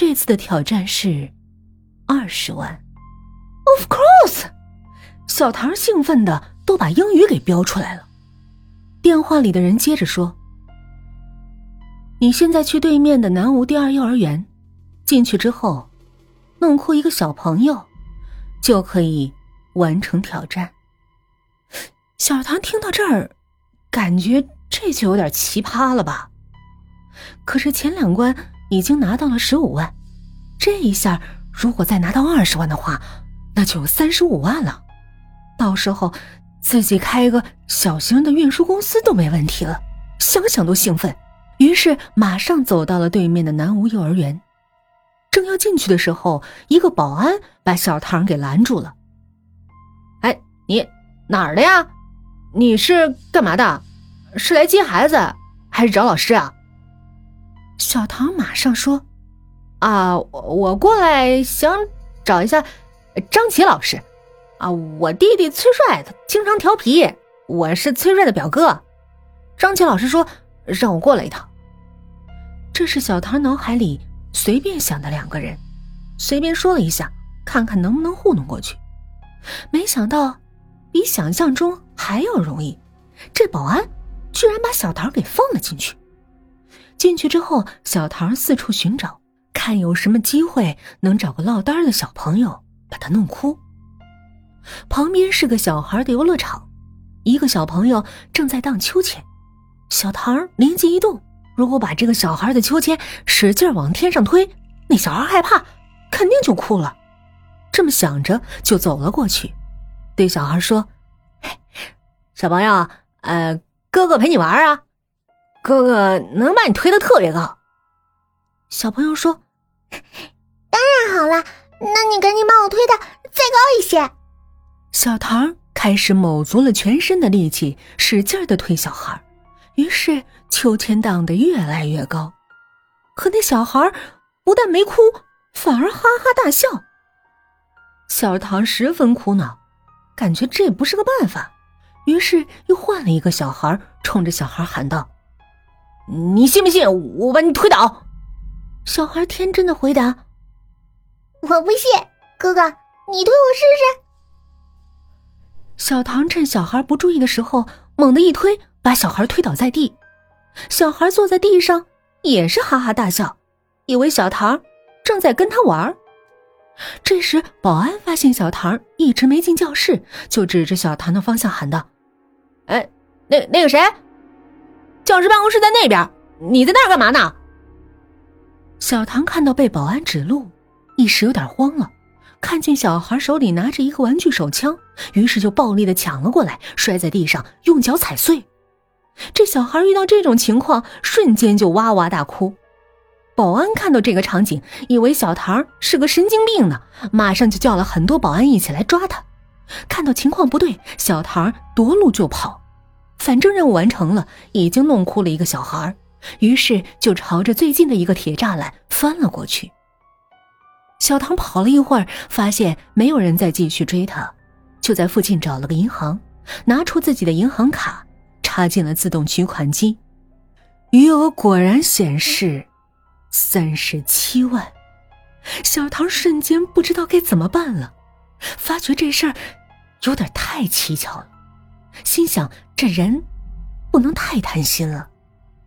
这次的挑战是二十万。Of course，小唐兴奋的都把英语给标出来了。电话里的人接着说：“你现在去对面的南吴第二幼儿园，进去之后，弄哭一个小朋友，就可以完成挑战。”小唐听到这儿，感觉这就有点奇葩了吧？可是前两关已经拿到了十五万，这一下如果再拿到二十万的话，那就有三十五万了。到时候自己开一个小型的运输公司都没问题了，想想都兴奋。于是马上走到了对面的南吴幼儿园，正要进去的时候，一个保安把小唐给拦住了。“哎，你哪儿的呀？”你是干嘛的？是来接孩子还是找老师啊？小唐马上说：“啊，我我过来想找一下张琪老师。啊，我弟弟崔帅他经常调皮，我是崔帅的表哥。张琪老师说让我过来一趟。”这是小唐脑海里随便想的两个人，随便说了一下，看看能不能糊弄过去。没想到。比想象中还要容易，这保安居然把小唐给放了进去。进去之后，小唐四处寻找，看有什么机会能找个落单的小朋友把他弄哭。旁边是个小孩的游乐场，一个小朋友正在荡秋千。小唐灵机一动，如果把这个小孩的秋千使劲往天上推，那小孩害怕，肯定就哭了。这么想着，就走了过去。对小孩说：“嘿小朋友，呃，哥哥陪你玩啊，哥哥能把你推的特别高。”小朋友说：“当然好了，那你赶紧把我推的再高一些。”小唐开始卯足了全身的力气，使劲的推小孩，于是秋千荡得越来越高。可那小孩不但没哭，反而哈哈大笑。小唐十分苦恼。感觉这不是个办法，于是又换了一个小孩，冲着小孩喊道：“你信不信我把你推倒？”小孩天真的回答：“我不信，哥哥，你推我试试。”小唐趁小孩不注意的时候，猛地一推，把小孩推倒在地。小孩坐在地上，也是哈哈大笑，以为小唐正在跟他玩。这时，保安发现小唐一直没进教室，就指着小唐的方向喊道：“哎，那那个谁，教师办公室在那边，你在那儿干嘛呢？”小唐看到被保安指路，一时有点慌了。看见小孩手里拿着一个玩具手枪，于是就暴力的抢了过来，摔在地上，用脚踩碎。这小孩遇到这种情况，瞬间就哇哇大哭。保安看到这个场景，以为小唐是个神经病呢，马上就叫了很多保安一起来抓他。看到情况不对，小唐夺路就跑，反正任务完成了，已经弄哭了一个小孩，于是就朝着最近的一个铁栅栏翻了过去。小唐跑了一会儿，发现没有人再继续追他，就在附近找了个银行，拿出自己的银行卡，插进了自动取款机，余额果然显示。三十七万，小唐瞬间不知道该怎么办了，发觉这事儿有点太蹊跷了，心想这人不能太贪心了，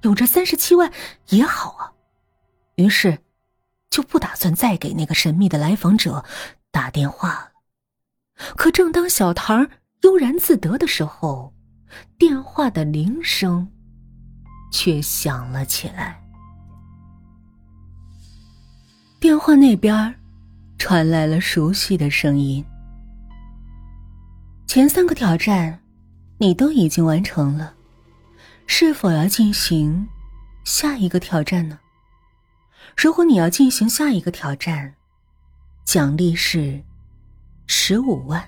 有这三十七万也好啊，于是就不打算再给那个神秘的来访者打电话了。可正当小唐悠然自得的时候，电话的铃声却响了起来。电话那边传来了熟悉的声音。前三个挑战你都已经完成了，是否要进行下一个挑战呢？如果你要进行下一个挑战，奖励是十五万。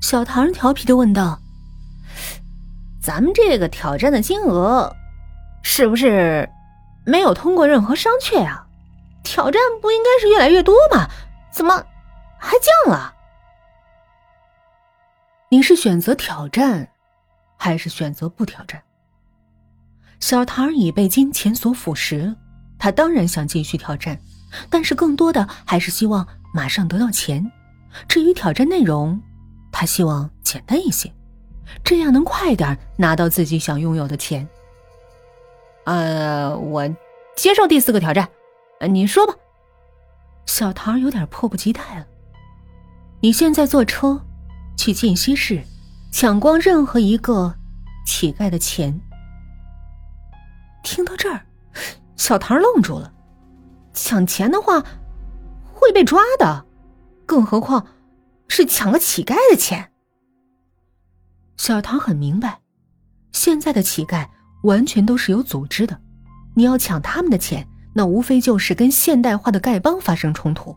小唐调皮的问道：“咱们这个挑战的金额是不是没有通过任何商榷啊？”挑战不应该是越来越多吗？怎么还降了？你是选择挑战，还是选择不挑战？小唐已被金钱所腐蚀，他当然想继续挑战，但是更多的还是希望马上得到钱。至于挑战内容，他希望简单一些，这样能快点拿到自己想拥有的钱。呃，我接受第四个挑战，你说吧。小唐有点迫不及待了。你现在坐车去禁西市，抢光任何一个乞丐的钱。听到这儿，小唐愣住了。抢钱的话会被抓的，更何况是抢个乞丐的钱。小唐很明白，现在的乞丐完全都是有组织的，你要抢他们的钱。那无非就是跟现代化的丐帮发生冲突，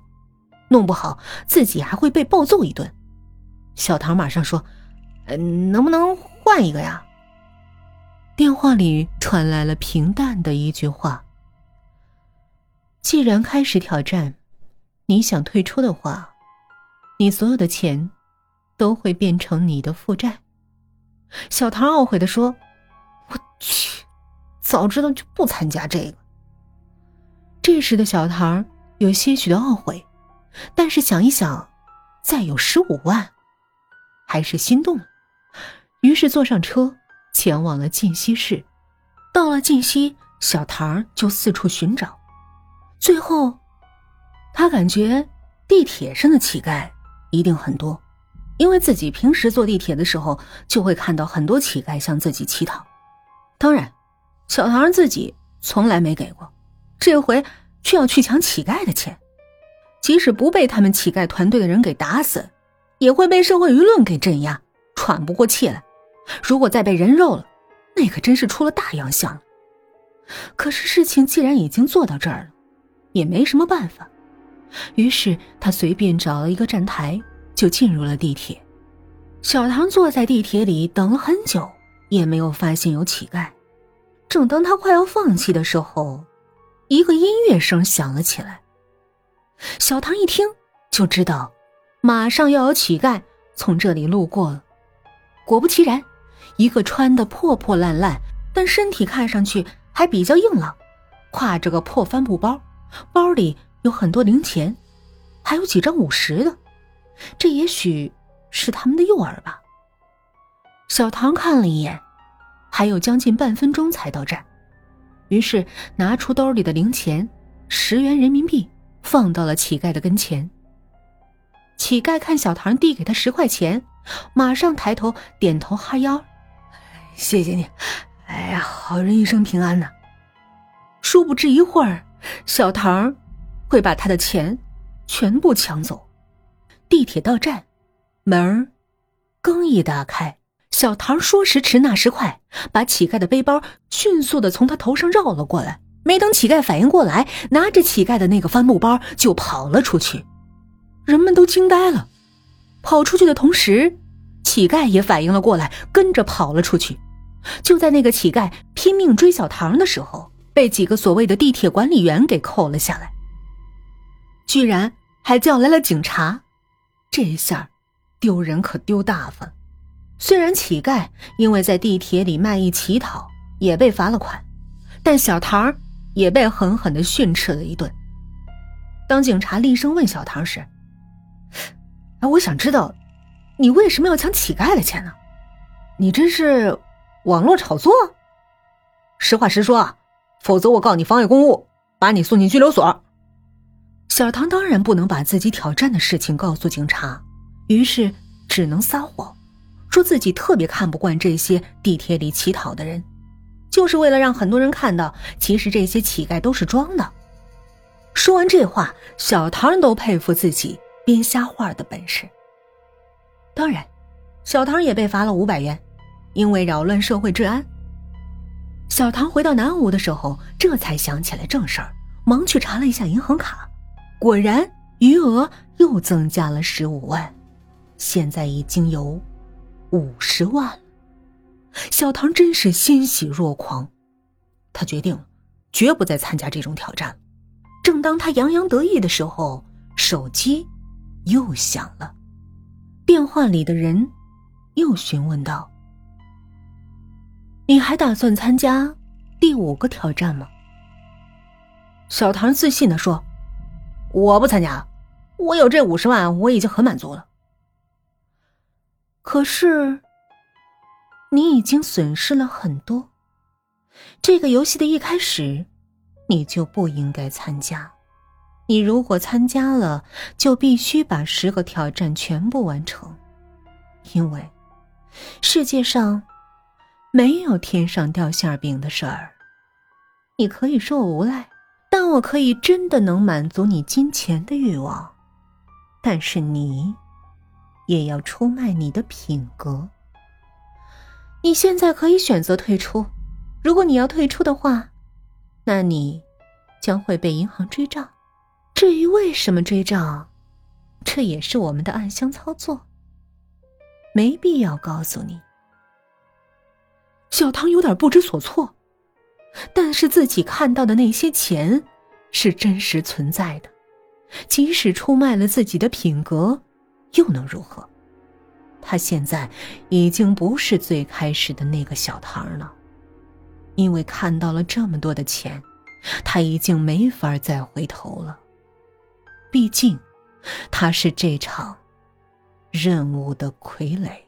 弄不好自己还会被暴揍一顿。小唐马上说：“嗯，能不能换一个呀？”电话里传来了平淡的一句话：“既然开始挑战，你想退出的话，你所有的钱都会变成你的负债。”小唐懊悔的说：“我去，早知道就不参加这个。”这时的小唐有些许的懊悔，但是想一想，再有十五万，还是心动了。于是坐上车，前往了晋西市。到了晋西，小唐就四处寻找。最后，他感觉地铁上的乞丐一定很多，因为自己平时坐地铁的时候就会看到很多乞丐向自己乞讨。当然，小唐自己从来没给过。这回却要去抢乞丐的钱，即使不被他们乞丐团队的人给打死，也会被社会舆论给镇压，喘不过气来。如果再被人肉了，那可真是出了大洋相了。可是事情既然已经做到这儿了，也没什么办法。于是他随便找了一个站台，就进入了地铁。小唐坐在地铁里等了很久，也没有发现有乞丐。正当他快要放弃的时候，一个音乐声响了起来，小唐一听就知道，马上要有乞丐从这里路过了。果不其然，一个穿的破破烂烂，但身体看上去还比较硬朗，挎着个破帆布包，包里有很多零钱，还有几张五十的，这也许是他们的诱饵吧。小唐看了一眼，还有将近半分钟才到站。于是拿出兜里的零钱，十元人民币，放到了乞丐的跟前。乞丐看小唐递给他十块钱，马上抬头点头哈腰：“谢谢你，哎呀，好人一生平安呐。”殊不知一会儿，小唐会把他的钱全部抢走。地铁到站，门刚一打开。小唐说时迟，那时快，把乞丐的背包迅速的从他头上绕了过来。没等乞丐反应过来，拿着乞丐的那个帆布包就跑了出去。人们都惊呆了。跑出去的同时，乞丐也反应了过来，跟着跑了出去。就在那个乞丐拼命追小唐的时候，被几个所谓的地铁管理员给扣了下来，居然还叫来了警察。这下，丢人可丢大发了。虽然乞丐因为在地铁里卖艺乞讨也被罚了款，但小唐也被狠狠的训斥了一顿。当警察厉声问小唐时：“哎，我想知道，你为什么要抢乞丐的钱呢？你这是网络炒作？实话实说啊，否则我告你妨碍公务，把你送进拘留所。”小唐当然不能把自己挑战的事情告诉警察，于是只能撒谎。说自己特别看不惯这些地铁里乞讨的人，就是为了让很多人看到，其实这些乞丐都是装的。说完这话，小唐都佩服自己编瞎话的本事。当然，小唐也被罚了五百元，因为扰乱社会治安。小唐回到南吴的时候，这才想起来正事儿，忙去查了一下银行卡，果然余额又增加了十五万，现在已经有。五十万，小唐真是欣喜若狂。他决定，绝不再参加这种挑战。正当他洋洋得意的时候，手机又响了。电话里的人又询问道：“你还打算参加第五个挑战吗？”小唐自信的说：“我不参加，我有这五十万，我已经很满足了。”可是，你已经损失了很多。这个游戏的一开始，你就不应该参加。你如果参加了，就必须把十个挑战全部完成，因为世界上没有天上掉馅饼的事儿。你可以说我无赖，但我可以真的能满足你金钱的欲望。但是你也要出卖你的品格。你现在可以选择退出，如果你要退出的话，那你将会被银行追账。至于为什么追账，这也是我们的暗箱操作，没必要告诉你。小唐有点不知所措，但是自己看到的那些钱是真实存在的，即使出卖了自己的品格，又能如何？他现在已经不是最开始的那个小唐了，因为看到了这么多的钱，他已经没法再回头了。毕竟，他是这场任务的傀儡。